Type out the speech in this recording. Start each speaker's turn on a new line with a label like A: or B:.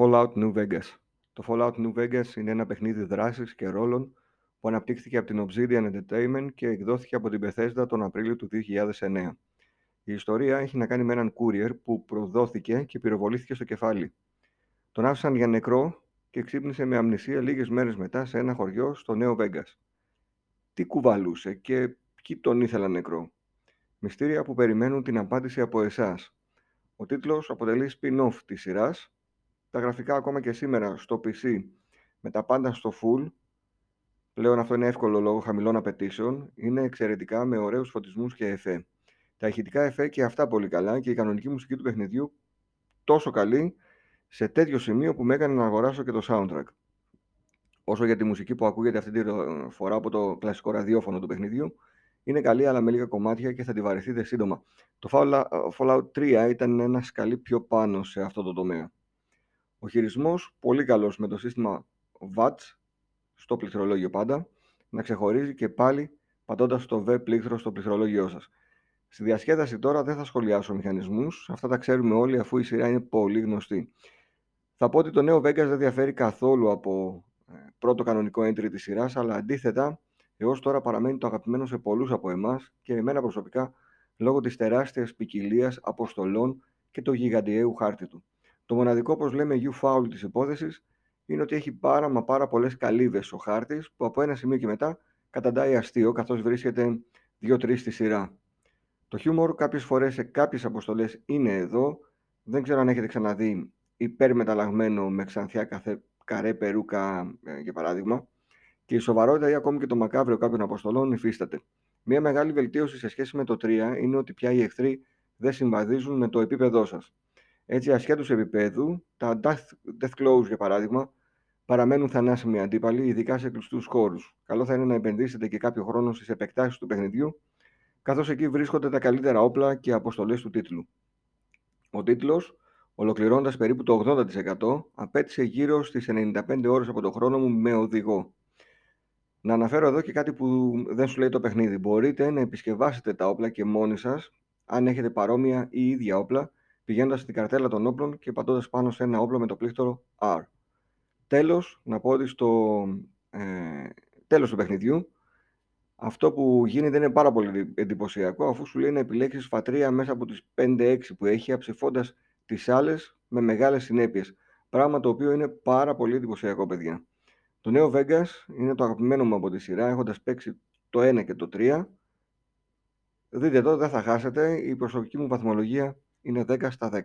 A: Fallout New Vegas. Το Fallout New Vegas είναι ένα παιχνίδι δράσης και ρόλων που αναπτύχθηκε από την Obsidian Entertainment και εκδόθηκε από την Bethesda τον Απρίλιο του 2009. Η ιστορία έχει να κάνει με έναν courier που προδόθηκε και πυροβολήθηκε στο κεφάλι. Τον άφησαν για νεκρό και ξύπνησε με αμνησία λίγες μέρες μετά σε ένα χωριό στο Νέο Vegas. Τι κουβαλούσε και ποιοι τον ήθελαν νεκρό; Μυστήρια που περιμένουν την απάντηση από εσάς. Ο τίτλος αποτελεί spin-off της σειράς τα γραφικά ακόμα και σήμερα στο PC με τα πάντα στο full, πλέον αυτό είναι εύκολο λόγω χαμηλών απαιτήσεων, είναι εξαιρετικά με ωραίους φωτισμούς και εφέ. Τα ηχητικά εφέ και αυτά πολύ καλά και η κανονική μουσική του παιχνιδιού τόσο καλή σε τέτοιο σημείο που με έκανε να αγοράσω και το soundtrack. Όσο για τη μουσική που ακούγεται αυτή τη φορά από το κλασικό ραδιόφωνο του παιχνιδιού, είναι καλή αλλά με λίγα κομμάτια και θα τη βαρεθείτε σύντομα. Το Fallout 3 ήταν ένας σκαλί πιο πάνω σε αυτό το τομέα. Ο χειρισμός πολύ καλός με το σύστημα VATS, στο πληκτρολόγιο πάντα, να ξεχωρίζει και πάλι πατώντας το V πλήκτρο στο πληκτρολόγιό σας. Στη διασκέδαση τώρα δεν θα σχολιάσω μηχανισμούς, αυτά τα ξέρουμε όλοι αφού η σειρά είναι πολύ γνωστή. Θα πω ότι το νέο Vegas δεν διαφέρει καθόλου από ε, πρώτο κανονικό entry της σειράς, αλλά αντίθετα έως τώρα παραμένει το αγαπημένο σε πολλούς από εμάς και εμένα προσωπικά λόγω της τεράστιας ποικιλίας αποστολών και το γιγαντιαίου χάρτη του. Το μοναδικό, όπως λέμε, U-foul της υπόθεσης είναι ότι έχει πάρα μα πάρα πολλές καλύβες ο χάρτης που από ένα σημείο και μετά καταντάει αστείο καθώς βρίσκεται 2-3 στη σειρά. Το χιούμορ κάποιες φορές σε κάποιες αποστολές είναι εδώ. Δεν ξέρω αν έχετε ξαναδεί υπερμεταλλαγμένο με ξανθιά καθε, καρέ περούκα ε, για παράδειγμα. Και η σοβαρότητα ή ακόμη και το μακάβριο κάποιων αποστολών υφίσταται. Μια μεγάλη βελτίωση σε σχέση με το 3 είναι ότι πια οι εχθροί δεν συμβαδίζουν με το επίπεδό σας. Έτσι, ασχέτως επίπεδου, τα death, death close, για παράδειγμα, παραμένουν θανάσιμοι αντίπαλοι, ειδικά σε κλειστούς χώρους. Καλό θα είναι να επενδύσετε και κάποιο χρόνο στις επεκτάσεις του παιχνιδιού, καθώς εκεί βρίσκονται τα καλύτερα όπλα και αποστολές του τίτλου. Ο τίτλος, ολοκληρώνοντας περίπου το 80%, απέτησε γύρω στις 95 ώρες από το χρόνο μου με οδηγό. Να αναφέρω εδώ και κάτι που δεν σου λέει το παιχνίδι. Μπορείτε να επισκευάσετε τα όπλα και μόνοι σας, αν έχετε παρόμοια ή ίδια όπλα, πηγαίνοντας στην καρτέλα των όπλων και πατώντας πάνω σε ένα όπλο με το πλήκτρο R. Τέλος, να πω ότι στο ε, τέλος του παιχνιδιού αυτό που γίνεται είναι πάρα πολύ εντυπωσιακό αφού σου λέει να επιλέξεις φατρία μέσα από τις 5-6 που έχει αψηφώντας τις άλλες με μεγάλες συνέπειες. Πράγμα το οποίο είναι πάρα πολύ εντυπωσιακό, παιδιά. Το νέο Vegas είναι το αγαπημένο μου από τη σειρά, έχοντας παίξει το 1 και το 3. Δείτε εδώ, δεν θα χάσετε. Η προσωπική μου βαθμολογία είναι 10 στα 10.